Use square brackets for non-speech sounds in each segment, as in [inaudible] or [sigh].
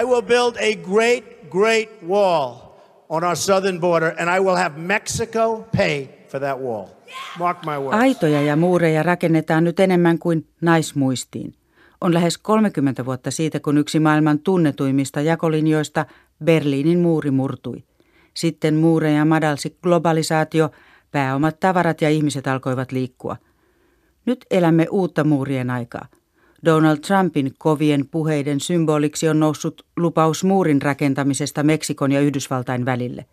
I will build a great, great wall on our southern border, and I will have Mexico pay for that wall. Mark my words. Aitoja ja muureja rakennetaan nyt enemmän kuin naismuistiin. On lähes 30 vuotta siitä, kun yksi maailman tunnetuimmista jakolinjoista, Berliinin muuri, murtui. Sitten muureja madalsi globalisaatio, pääomat, tavarat ja ihmiset alkoivat liikkua. Nyt elämme uutta muurien aikaa. Donald Trumpin kovien puheiden symboliksi on noussut lupaus muurin rakentamisesta Meksikon ja Yhdysvaltain välille.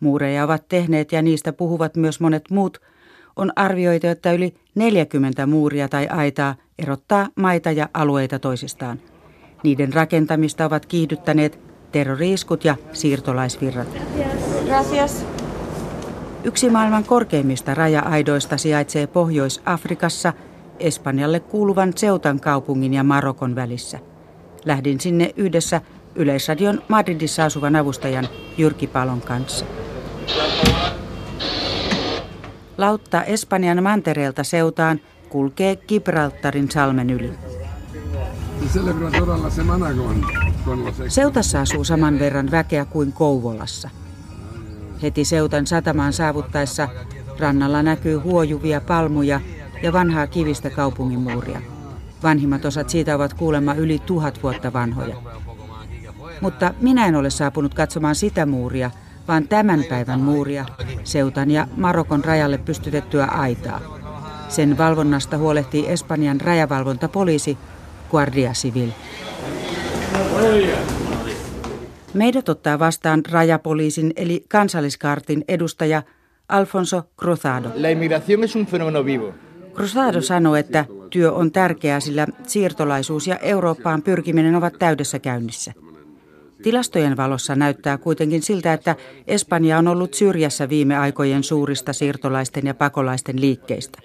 Muureja ovat tehneet ja niistä puhuvat myös monet muut. On arvioitu, että yli 40 muuria tai aitaa erottaa maita ja alueita toisistaan. Niiden rakentamista ovat kiihdyttäneet terroriiskut ja siirtolaisvirrat. Gracias. Yksi maailman korkeimmista raja-aidoista sijaitsee Pohjois-Afrikassa – Espanjalle kuuluvan Seutan kaupungin ja Marokon välissä. Lähdin sinne yhdessä Yleisradion Madridissa asuvan avustajan Jyrki Palon kanssa. Lautta Espanjan mantereelta Seutaan kulkee Gibraltarin salmen yli. Seutassa asuu saman verran väkeä kuin Kouvolassa. Heti Seutan satamaan saavuttaessa rannalla näkyy huojuvia palmuja ja vanhaa kivistä kaupungin muuria. Vanhimmat osat siitä ovat kuulemma yli tuhat vuotta vanhoja. Mutta minä en ole saapunut katsomaan sitä muuria, vaan tämän päivän muuria, Seutan ja Marokon rajalle pystytettyä aitaa. Sen valvonnasta huolehtii Espanjan rajavalvontapoliisi Guardia Civil. Meidät ottaa vastaan rajapoliisin eli kansalliskartin edustaja Alfonso Cruzado. La es un fenómeno vivo. Cruzado sanoo, että työ on tärkeää, sillä siirtolaisuus ja Eurooppaan pyrkiminen ovat täydessä käynnissä. Tilastojen valossa näyttää kuitenkin siltä, että Espanja on ollut syrjässä viime aikojen suurista siirtolaisten ja pakolaisten liikkeistä.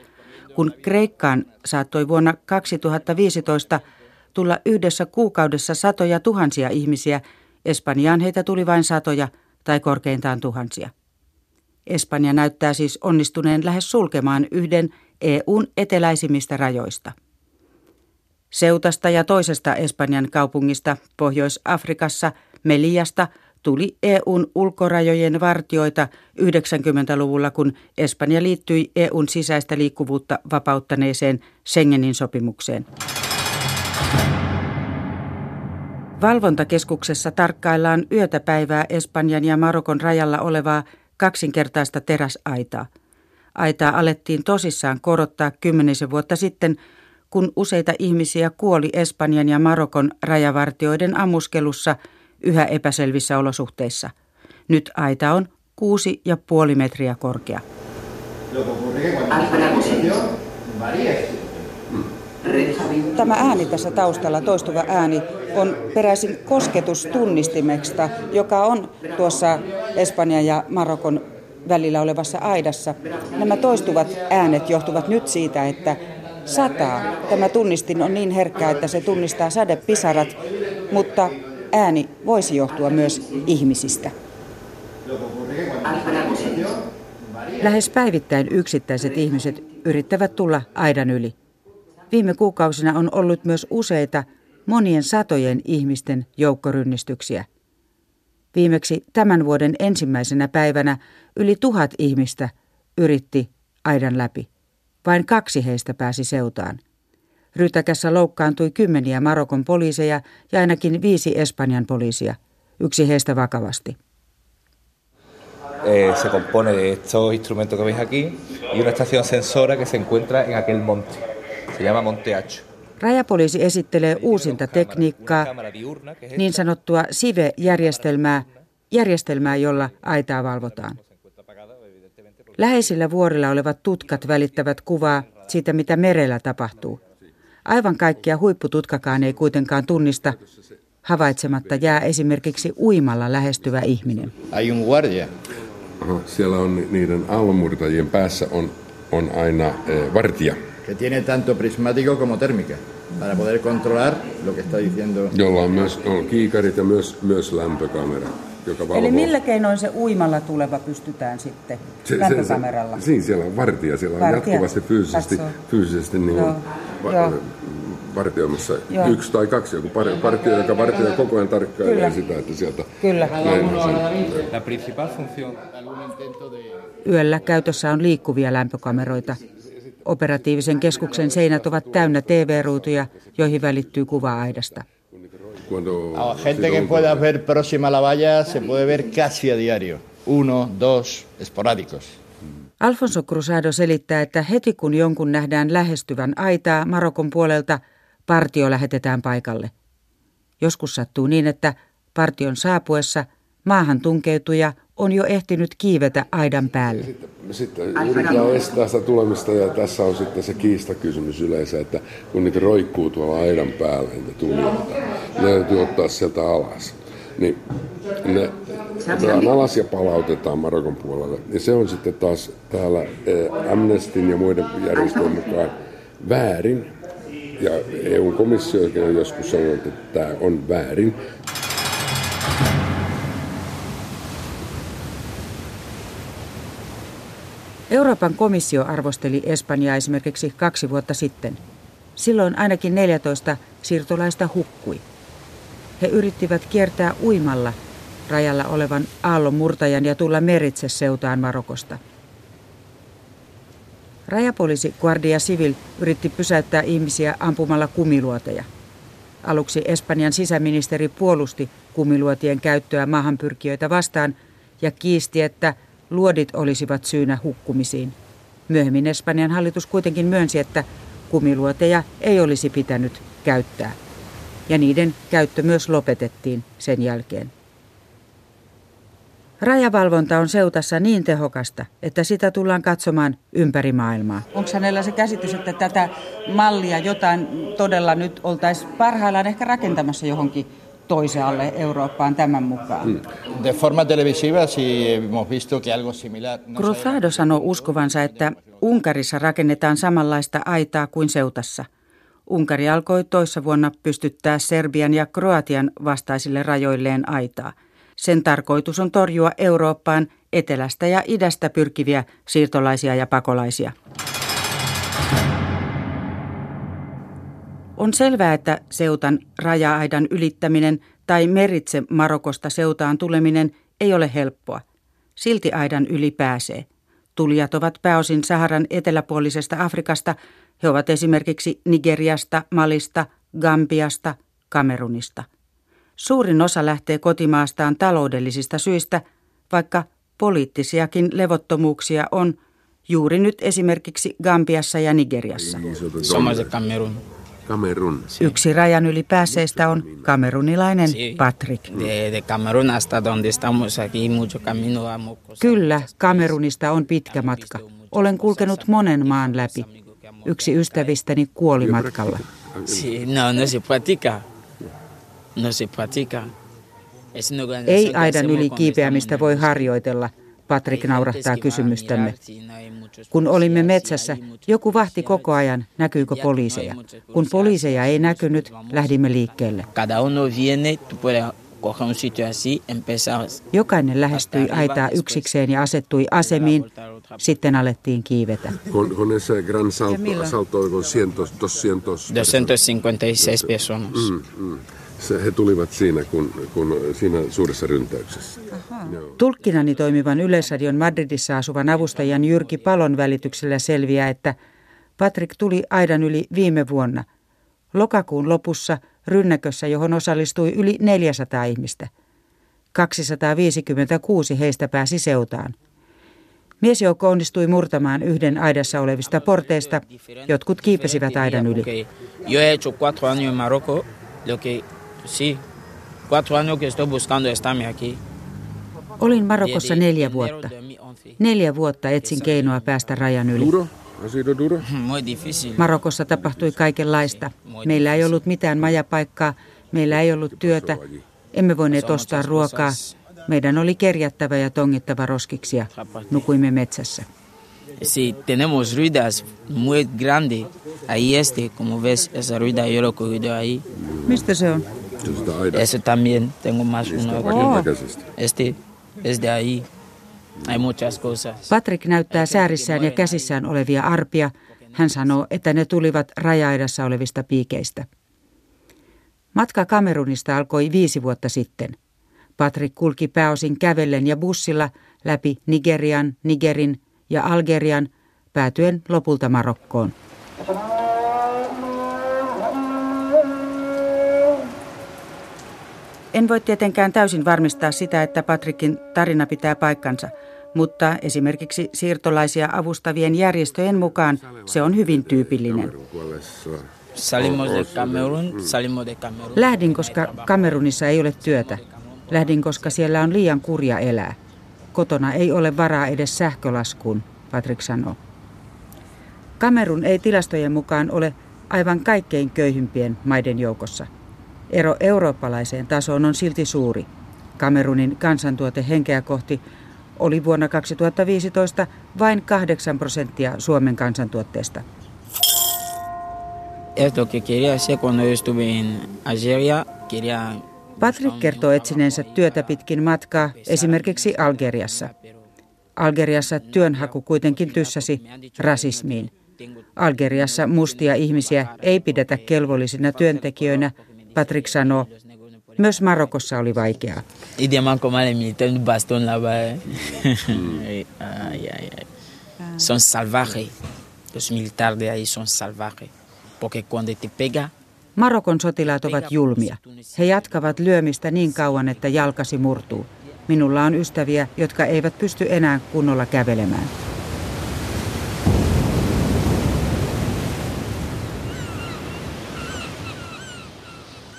Kun Kreikkaan saattoi vuonna 2015 tulla yhdessä kuukaudessa satoja tuhansia ihmisiä, Espanjaan heitä tuli vain satoja tai korkeintaan tuhansia. Espanja näyttää siis onnistuneen lähes sulkemaan yhden EUn eteläisimmistä rajoista. Seutasta ja toisesta Espanjan kaupungista Pohjois-Afrikassa, Meliasta, tuli EUn ulkorajojen vartioita 90-luvulla, kun Espanja liittyi EUn sisäistä liikkuvuutta vapauttaneeseen Schengenin sopimukseen. Valvontakeskuksessa tarkkaillaan yötä päivää Espanjan ja Marokon rajalla olevaa kaksinkertaista teräsaitaa – Aitaa alettiin tosissaan korottaa kymmenisen vuotta sitten, kun useita ihmisiä kuoli Espanjan ja Marokon rajavartioiden ammuskelussa yhä epäselvissä olosuhteissa. Nyt aita on kuusi ja puoli metriä korkea. Tämä ääni tässä taustalla, toistuva ääni, on peräisin kosketustunnistimesta, joka on tuossa Espanjan ja Marokon välillä olevassa aidassa. Nämä toistuvat äänet johtuvat nyt siitä, että sataa. Tämä tunnistin on niin herkkää, että se tunnistaa sadepisarat, mutta ääni voisi johtua myös ihmisistä. Lähes päivittäin yksittäiset ihmiset yrittävät tulla aidan yli. Viime kuukausina on ollut myös useita monien satojen ihmisten joukkorynnistyksiä. Viimeksi tämän vuoden ensimmäisenä päivänä yli tuhat ihmistä yritti aidan läpi. Vain kaksi heistä pääsi seutaan. Rytäkässä loukkaantui kymmeniä Marokon poliiseja ja ainakin viisi Espanjan poliisia. Yksi heistä vakavasti. Eh, se compone de estos instrumentos que veis aquí y una estación sensora que se encuentra en aquel monte. Se llama Monte Hacho. Rajapoliisi esittelee uusinta tekniikkaa, niin sanottua SIVE-järjestelmää, järjestelmää, jolla aitaa valvotaan. Läheisillä vuorilla olevat tutkat välittävät kuvaa siitä, mitä merellä tapahtuu. Aivan kaikkia huippututkakaan ei kuitenkaan tunnista. Havaitsematta jää esimerkiksi uimalla lähestyvä ihminen. Aha, siellä on niiden aallonmurtajien päässä on, on aina eh, vartija. Que tiene tanto prismático como térmica, para poder controlar lo que está diciendo. Jolla on myös on kiikarit ja myös, myös lämpökamera, joka valvoo. Eli millä keinoin se uimalla tuleva pystytään sitten se, lämpökameralla? Se, se, siinä siellä on vartija, siellä on Vartija. jatkuvasti fyysisesti, Katsoo. fyysisesti niin Joo, va- joo. partioimassa yksi tai kaksi, joku par- partio, joka partioi koko ajan tarkkailee Kyllä. sitä, että sieltä Kyllä. näin on se. La principal función Yöllä käytössä on liikkuvia lämpökameroita. Operatiivisen keskuksen seinät ovat täynnä TV-ruutuja, joihin välittyy kuva aidasta. Cuando A gente que pueda ver próxima a la valla se puede ver casi a diario. Uno, dos, esporádicos. Alfonso Cruzado selittää, että heti kun jonkun nähdään lähestyvän aitaa Marokon puolelta, partio lähetetään paikalle. Joskus sattuu niin, että partion saapuessa maahan tunkeutuja on jo ehtinyt kiivetä aidan päälle. Sitten yritetään estää sitä tulemista ja tässä on sitten se kiistakysymys yleensä, että kun niitä roikkuu tuolla aidan päällä, niitä tulijoita, ne täytyy ottaa sieltä alas. Niin ne otetaan alas ja palautetaan Marokon puolelle. Ja se on sitten taas täällä eh, Amnestin ja muiden järjestöjen mukaan väärin. Ja EU-komissiokin on joskus sanonut, että tämä on väärin. Euroopan komissio arvosteli Espanjaa esimerkiksi kaksi vuotta sitten. Silloin ainakin 14 siirtolaista hukkui. He yrittivät kiertää uimalla rajalla olevan aallon murtajan ja tulla meritse seutaan Marokosta. Rajapoliisi Guardia Civil yritti pysäyttää ihmisiä ampumalla kumiluoteja. Aluksi Espanjan sisäministeri puolusti kumiluotien käyttöä maahanpyrkijöitä vastaan ja kiisti, että luodit olisivat syynä hukkumisiin. Myöhemmin Espanjan hallitus kuitenkin myönsi, että kumiluoteja ei olisi pitänyt käyttää. Ja niiden käyttö myös lopetettiin sen jälkeen. Rajavalvonta on seutassa niin tehokasta, että sitä tullaan katsomaan ympäri maailmaa. Onko hänellä se käsitys, että tätä mallia jotain todella nyt oltaisiin parhaillaan ehkä rakentamassa johonkin toisaalle Eurooppaan tämän mukaan? De forma televisiva sí hemos visto que algo similar... no se- Cruzado sanoo uskovansa, että Unkarissa rakennetaan samanlaista aitaa kuin Seutassa. Unkari alkoi toissa vuonna pystyttää Serbian ja Kroatian vastaisille rajoilleen aitaa. Sen tarkoitus on torjua Eurooppaan etelästä ja idästä pyrkiviä siirtolaisia ja pakolaisia. On selvää, että Seutan raja-aidan ylittäminen tai meritse Marokosta Seutaan tuleminen ei ole helppoa. Silti aidan yli pääsee. Tulijat ovat pääosin Saharan eteläpuolisesta Afrikasta. He ovat esimerkiksi Nigeriasta, Malista, Gambiasta, Kamerunista. Suurin osa lähtee kotimaastaan taloudellisista syistä, vaikka poliittisiakin levottomuuksia on juuri nyt esimerkiksi Gambiassa ja Nigeriassa. Somos de Camerún. Kamerun. Yksi rajan yli päässeistä on kamerunilainen. Patrick. De, de Camerún hasta donde estamos aquí, mucho camino vamos. Kyllä, Kamerunista on pitkä matka. Olen kulkenut monen maan läpi. Yksi ystävistäni kuoli matkalla. No, no se. No se practica. Es una organización Ei que aidan yli kiipeämistä voi harjoitella, Patrick Hay naurattaa gentes que van a kysymystämme. Kun olimme metsässä, joku vahti koko ajan, näkyykö poliiseja. Kun poliiseja ei näkynyt, lähdimme liikkeelle. Jokainen lähestyi aitaa yksikseen ja asettui asemiin. Sitten alettiin kiivetä. Con, con ese gran salto, salto con cientos, 200. 256 personas. Mm, mm. Se, he tulivat siinä, kun, kun siinä suuressa ryntäyksessä. Tulkkinani toimivan Yleisradion Madridissa asuvan avustajan Jyrki Palon välityksellä selviää, että Patrick tuli aidan yli viime vuonna. Lokakuun lopussa rynnäkössä, johon osallistui yli 400 ihmistä. 256 heistä pääsi seutaan. Miesjoukko onnistui murtamaan yhden aidassa olevista porteista. Jotkut kiipesivät aidan yli. Sí, cuatro años que estoy buscando estarme aquí. Olin Marokossa neljä vuotta. 2011. Neljä vuotta etsin keinoa päästä rajan yli. Duro? Ha sido duro? [laughs] Muy difícil. Marokossa tapahtui kaikenlaista. Meillä ei ollut mitään majapaikkaa, meillä ei ollut työtä, emme voineet ostaa ruokaa. Meidän oli kerjättävä ja tongittava roskiksia. Nukuimme metsässä. Sí, tenemos ruidas muy grandes. Ahí este, como ves, esa ruida yo lo ahí. Mistä se on? Ese también, tengo más uno. Rintakäisestä. Este es de ahí. Hay muchas cosas. Patrick näyttää säärissään ja käsissään olevia arpia. Hän sanoo, että ne tulivat rajaidassa olevista piikeistä. Matka Kamerunista alkoi viisi vuotta sitten. Patrick kulki pääosin kävellen ja bussilla läpi Nigerian, Nigerin ja Algerian, päätyen lopulta Marokkoon. En voi tietenkään täysin varmistaa sitä, että Patrikin tarina pitää paikkansa, mutta esimerkiksi siirtolaisia avustavien järjestöjen mukaan se on hyvin tyypillinen. Lähdin, koska Kamerunissa ei ole työtä. Lähdin, koska siellä on liian kurja elää. Kotona ei ole varaa edes sähkölaskuun, Patrick sanoo. Kamerun ei tilastojen mukaan ole aivan kaikkein köyhimpien maiden joukossa. Ero eurooppalaiseen tasoon on silti suuri. Kamerunin kansantuote henkeä kohti oli vuonna 2015 vain 8 prosenttia Suomen kansantuotteesta. Patrick kertoo etsineensä työtä pitkin matkaa esimerkiksi Algeriassa. Algeriassa työnhaku kuitenkin tyssäsi rasismiin. Algeriassa mustia ihmisiä ei pidetä kelvollisina työntekijöinä, Patrick sanoo. Myös Marokossa oli vaikeaa. Son salvajes. Los militares de ahí son salvajes. Porque cuando te pega, Marokon sotilaat ovat julmia. He jatkavat lyömistä niin kauan, että jalkasi murtuu. Minulla on ystäviä, jotka eivät pysty enää kunnolla kävelemään.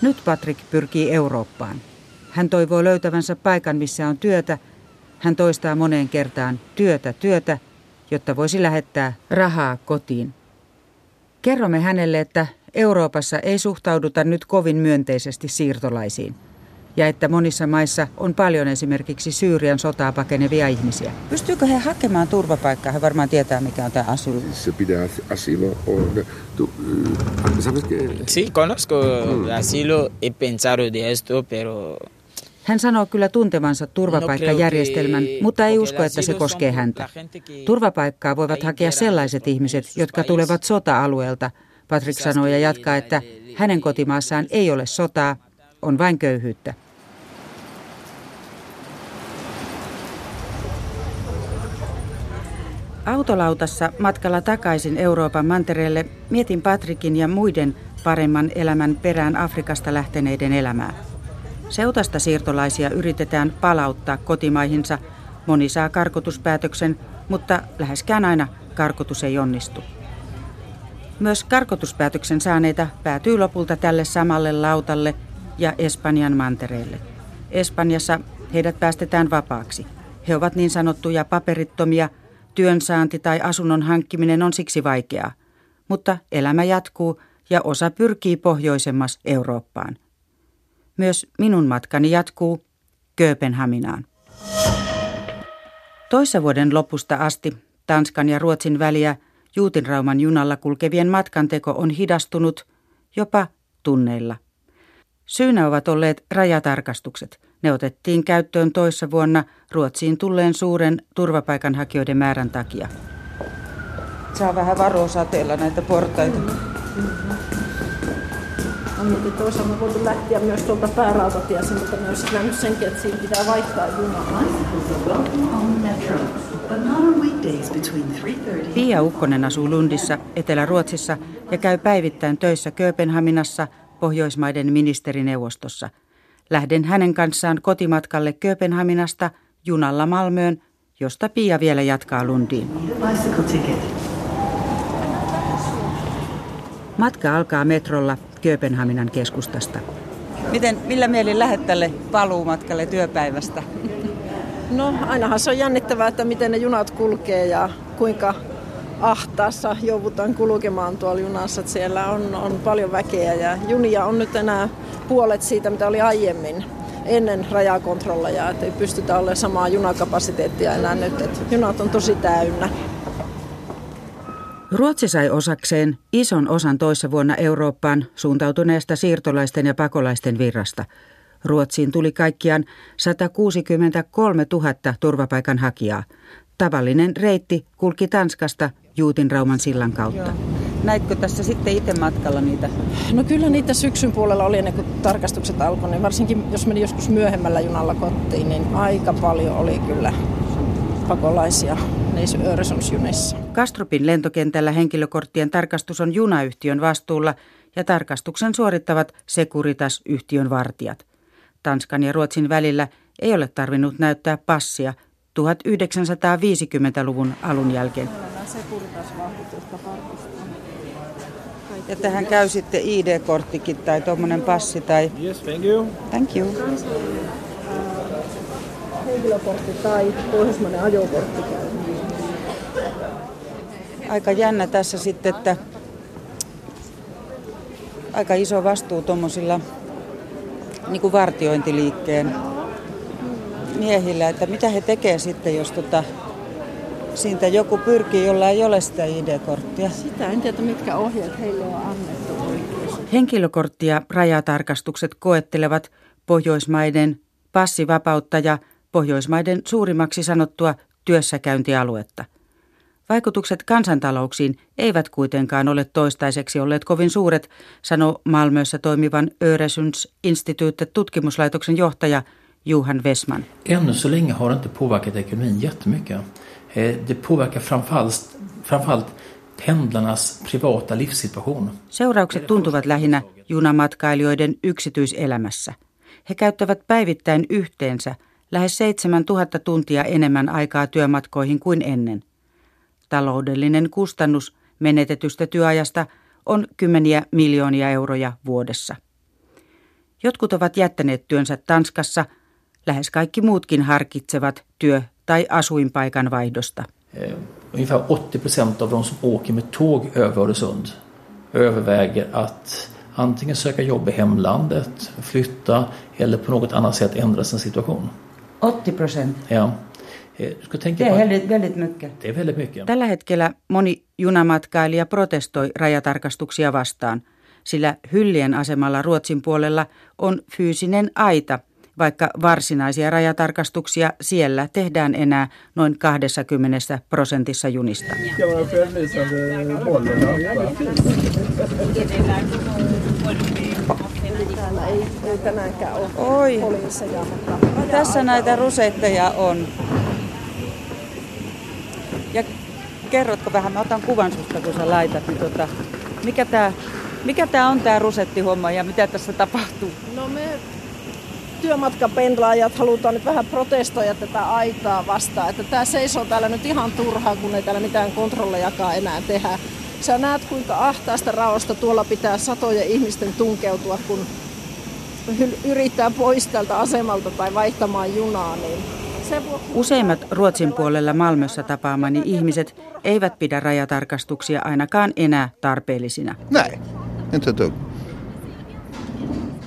Nyt Patrick pyrkii Eurooppaan. Hän toivoo löytävänsä paikan, missä on työtä. Hän toistaa moneen kertaan työtä, työtä, jotta voisi lähettää rahaa kotiin. Kerromme hänelle, että Euroopassa ei suhtauduta nyt kovin myönteisesti siirtolaisiin ja että monissa maissa on paljon esimerkiksi Syyrian sotaa pakenevia ihmisiä. Pystyykö he hakemaan turvapaikkaa? He varmaan tietää, mikä on tämä asyl. Se pitää asilo on... Tu, ¿sabes que? Sí, conozco mm. asilo, he pensado de esto, pero hän sanoo kyllä tuntevansa turvapaikkajärjestelmän, mutta ei usko, että se koskee häntä. Turvapaikkaa voivat hakea sellaiset ihmiset, jotka tulevat sota-alueelta, Patrick sanoo ja jatkaa, että hänen kotimaassaan ei ole sotaa, on vain köyhyyttä. Autolautassa matkalla takaisin Euroopan mantereelle mietin Patrikin ja muiden paremman elämän perään Afrikasta lähteneiden elämää. Seutasta siirtolaisia yritetään palauttaa kotimaihinsa. Moni saa karkotuspäätöksen, mutta läheskään aina karkotus ei onnistu. Myös karkotuspäätöksen saaneita päätyy lopulta tälle samalle lautalle ja Espanjan mantereelle. Espanjassa heidät päästetään vapaaksi. He ovat niin sanottuja paperittomia, työnsaanti tai asunnon hankkiminen on siksi vaikeaa. Mutta elämä jatkuu ja osa pyrkii pohjoisemmas Eurooppaan. Myös minun matkani jatkuu Kööpenhaminaan. Toissa vuoden lopusta asti Tanskan ja Ruotsin väliä Juutinrauman junalla kulkevien matkanteko on hidastunut jopa tunneilla. Syynä ovat olleet rajatarkastukset. Ne otettiin käyttöön toissa vuonna Ruotsiin tulleen suuren turvapaikanhakijoiden määrän takia. Saa vähän varoa sateella näitä portaita. On mietin, että olisimme voitu lähteä myös tuolta päärautatiestä, mutta myös nähnyt senkin, että siinä pitää vaihtaa junaa. Pia Ukkonen asuu Lundissa, Etelä-Ruotsissa ja käy päivittäin töissä Kööpenhaminassa – Pohjoismaiden ministerineuvostossa. Lähden hänen kanssaan kotimatkalle Kööpenhaminasta junalla Malmöön, josta Pia vielä jatkaa Lundiin. Matka alkaa metrolla Kööpenhaminan keskustasta. Miten, millä mielin lähdet tälle paluumatkalle työpäivästä? No ainahan se on jännittävää, että miten ne junat kulkee ja kuinka ahtaassa joudutaan kulkemaan tuolla junassa. Että siellä on, on paljon väkeä ja junia on nyt enää puolet siitä, mitä oli aiemmin ennen rajakontrolleja, että ei pystytä olemaan samaa junakapasiteettia enää nyt, että junat on tosi täynnä. Ruotsi sai osakseen ison osan toissa vuonna Eurooppaan suuntautuneesta siirtolaisten ja pakolaisten virrasta. Ruotsiin tuli kaikkiaan 163 000 turvapaikanhakijaa. Tavallinen reitti kulki Tanskasta Juutinrauman sillan kautta. Joo. Näitkö tässä sitten itse matkalla niitä? No kyllä niitä syksyn puolella oli ennen kuin tarkastukset alkoi, niin varsinkin jos meni joskus myöhemmällä junalla kotiin, niin aika paljon oli kyllä pakolaisia niissä Öresundsjunissa. Kastrupin lentokentällä henkilökorttien tarkastus on junayhtiön vastuulla ja tarkastuksen suorittavat Securitas-yhtiön vartijat. Tanskan ja Ruotsin välillä ei ole tarvinnut näyttää passia 1950-luvun alun jälkeen. Ja tähän käy sitten ID-korttikin tai tuommoinen passi tai... Yes, thank you. Thank you. Henkilökortti tai pohjoismainen ajokortti. Aika jännä tässä sitten, että aika iso vastuu tuommoisilla niin kuin vartiointiliikkeen miehillä, että mitä he tekevät sitten, jos tota, siitä joku pyrkii, jolla ei ole sitä ID-korttia. Sitä en tiedä, mitkä ohjeet heille on annettu oikein. Henkilökortti- ja rajatarkastukset koettelevat Pohjoismaiden passivapautta ja Pohjoismaiden suurimmaksi sanottua työssäkäyntialuetta. Vaikutukset kansantalouksiin eivät kuitenkaan ole toistaiseksi olleet kovin suuret, sanoo Malmössä toimivan Öresunds instituutte tutkimuslaitoksen johtaja Johan Westman. Ännu så länge har det inte påverkat ekonomin jättemycket. Eh, det påverkar framförallt, framförallt pendlarnas privata livssituation. Seuraukset tuntuvat lähinnä junamatkailijoiden yksityiselämässä. He käyttävät päivittäin yhteensä lähes 7000 tuntia enemmän aikaa työmatkoihin kuin ennen. Taloudellinen kustannus menetetystä työajasta on kymmeniä miljoonia euroja vuodessa. Jotkut ovat jättäneet työnsä Tanskassa, lähes kaikki muutkin harkitsevat työ- tai asuinpaikan vaihdosta. Eh, ungefär 80 procent av de som åker med tåg över Öresund överväger att antingen söka jobb i hemlandet, flytta eller på något annat sätt ändra sin situation. 80 procent? Ja. Eh, det väldigt, väldigt mycket. Det är väldigt mycket. Tällä hetkellä moni junamatkailija protestoi rajatarkastuksia vastaan, sillä Hyllien asemalla Ruotsin puolella on fyysinen aita – vaikka varsinaisia rajatarkastuksia siellä tehdään enää noin 20 prosentissa junista. Oi, tässä näitä rusetteja on. Ja kerrotko vähän, mä otan kuvan susta kun sä laitat, niin tota, mikä tää, mikä tää on tää rusettihomma ja mitä tässä tapahtuu? No me työmatkapenlaajat halutaan nyt vähän protestoida tätä aitaa vastaan. Että tämä seisoo täällä nyt ihan turhaan, kun ei täällä mitään kontrollejakaan enää tehdä. Sä näet, kuinka ahtaasta raosta tuolla pitää satojen ihmisten tunkeutua, kun yrittää pois tältä asemalta tai vaihtamaan junaa. Niin Useimmat Ruotsin puolella Malmössä tapaamani ihmiset eivät pidä rajatarkastuksia ainakaan enää tarpeellisina. Inte dugg.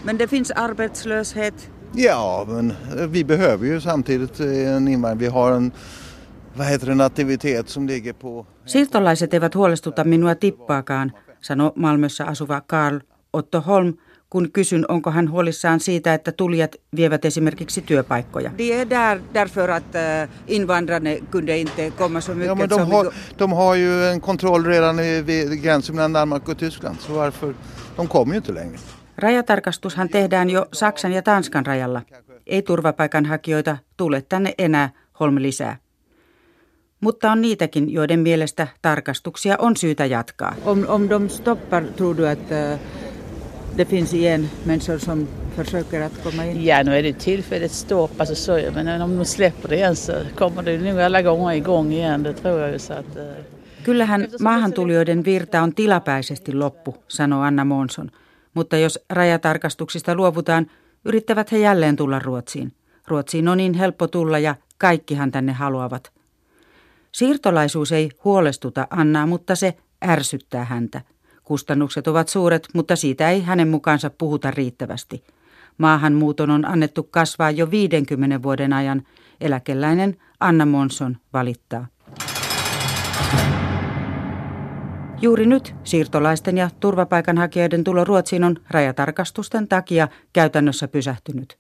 Men det finns arbetslöshet Ja, men vi behöver ju samtidigt eh, en invandring. Vi har en vad heter det, nativitet som ligger på... Siirtolaiset eivät huolestuta minua tippaakaan, sanoi Malmössä asuva Karl Otto Holm, kun kysyn, onko hän huolissaan siitä, että tulijat vievät esimerkiksi työpaikkoja. De är där därför att eh, invandrarna kunde inte komma så mycket ja, men de, har, de har ju en kontroll redan vid gränsen mellan Danmark och Tyskland, så varför? De kommer ju inte längre. Rajatarkastushan tehdään jo Saksan ja Tanskan rajalla. Ei turvapaikanhakijoita tule tänne enää holme lisää. Mutta on niitäkin, joiden mielestä tarkastuksia on syytä jatkaa. Om, om de stoppar, tror du att uh, det finns igen människor som försöker att komma in? Ja, nu är det tillfälligt stopp, alltså så, men om de släpper det igen så kommer det nog alla gånger igång igen, det tror jag ju så att... Uh... Kyllähän maahantulijoiden virta on tilapäisesti loppu, sanoo Anna Monson – mutta jos rajatarkastuksista luovutaan, yrittävät he jälleen tulla Ruotsiin. Ruotsiin on niin helppo tulla ja kaikkihan tänne haluavat. Siirtolaisuus ei huolestuta Annaa, mutta se ärsyttää häntä. Kustannukset ovat suuret, mutta siitä ei hänen mukaansa puhuta riittävästi. Maahanmuuton on annettu kasvaa jo 50 vuoden ajan. Eläkeläinen Anna Monson valittaa. Juuri nyt siirtolaisten ja turvapaikanhakijoiden tulo Ruotsiin on rajatarkastusten takia käytännössä pysähtynyt.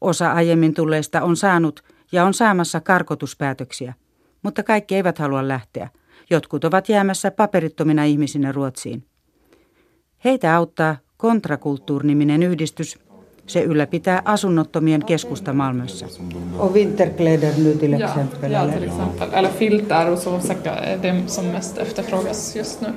Osa aiemmin tulleista on saanut ja on saamassa karkotuspäätöksiä. mutta kaikki eivät halua lähteä. Jotkut ovat jäämässä paperittomina ihmisinä Ruotsiin. Heitä auttaa Kontrakulttuurniminen yhdistys. Se ylläpitää asunnottomien keskusta Malmössä. Och vinterkläder nu till exempel. ja till exempel. Eller filtar och så säkert är det som mest efterfrågas just nu.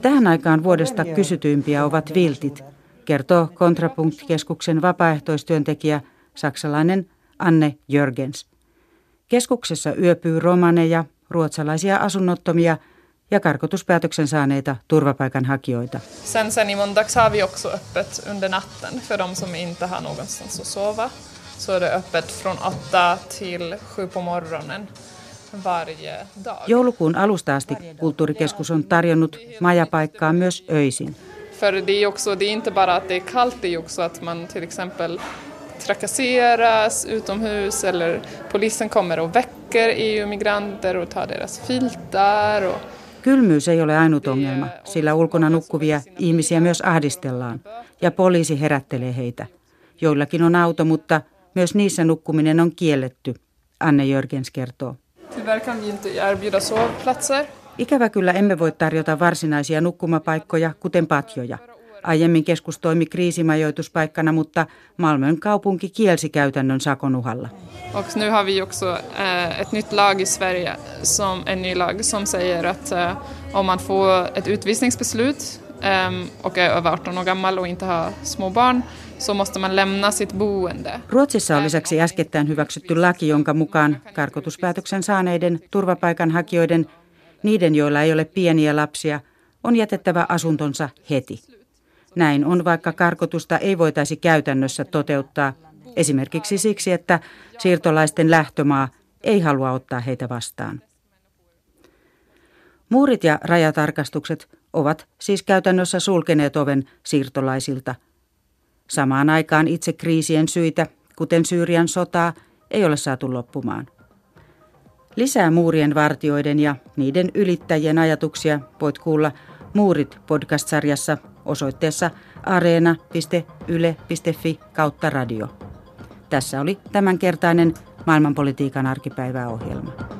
Tähän aikaan vuodesta kysytyimpiä ovat viltit, kertoo Kontrapunkt-keskuksen vapaaehtoistyöntekijä saksalainen Anne Jörgens. Keskuksessa yöpyy romaneja, ruotsalaisia asunnottomia ja karkotuspäätöksen saaneita turvapaikanhakijoita. Sen, sen i måndags har vi också öppet under natten för de som inte har någonstans att sova. Så är det öppet från 8 till 7 på morgonen varje dag. Joulukuun alusta asti kulttuurikeskus on tarjonnut majapaikkaa myös öisin. För det är också, det är inte bara att det är kallt, det är också att man till exempel trakasseras utomhus eller polisen kommer och väcker EU-migranter och tar deras filtar. Och Kylmyys ei ole ainut ongelma, sillä ulkona nukkuvia ihmisiä myös ahdistellaan ja poliisi herättelee heitä. Joillakin on auto, mutta myös niissä nukkuminen on kielletty, Anne Jörgens kertoo. Ikävä kyllä emme voi tarjota varsinaisia nukkumapaikkoja, kuten patjoja. Aiemmin keskus toimi kriisimajoituspaikkana, mutta Malmön kaupunki kielsi käytännön sakonuhalla. Och nu har vi också eh, ett nytt lag i Sverige, som, en ny lag som säger att eh, om man får ett utvisningsbeslut eh, och är över 18 år gammal och inte har små barn så måste man lämna sitt boende. Ruotsissa on lisäksi äskettäin hyväksytty laki, jonka mukaan karkotuspäätöksen saaneiden turvapaikanhakijoiden, niiden joilla ei ole pieniä lapsia, on jätettävä asuntonsa heti. Näin on, vaikka karkotusta ei voitaisi käytännössä toteuttaa, esimerkiksi siksi, että siirtolaisten lähtömaa ei halua ottaa heitä vastaan. Muurit ja rajatarkastukset ovat siis käytännössä sulkeneet oven siirtolaisilta. Samaan aikaan itse kriisien syitä, kuten Syyrian sotaa, ei ole saatu loppumaan. Lisää muurien vartioiden ja niiden ylittäjien ajatuksia voit kuulla Muurit podcast-sarjassa osoitteessa areena.yle.fi kautta radio. Tässä oli tämänkertainen maailmanpolitiikan arkipäiväohjelma.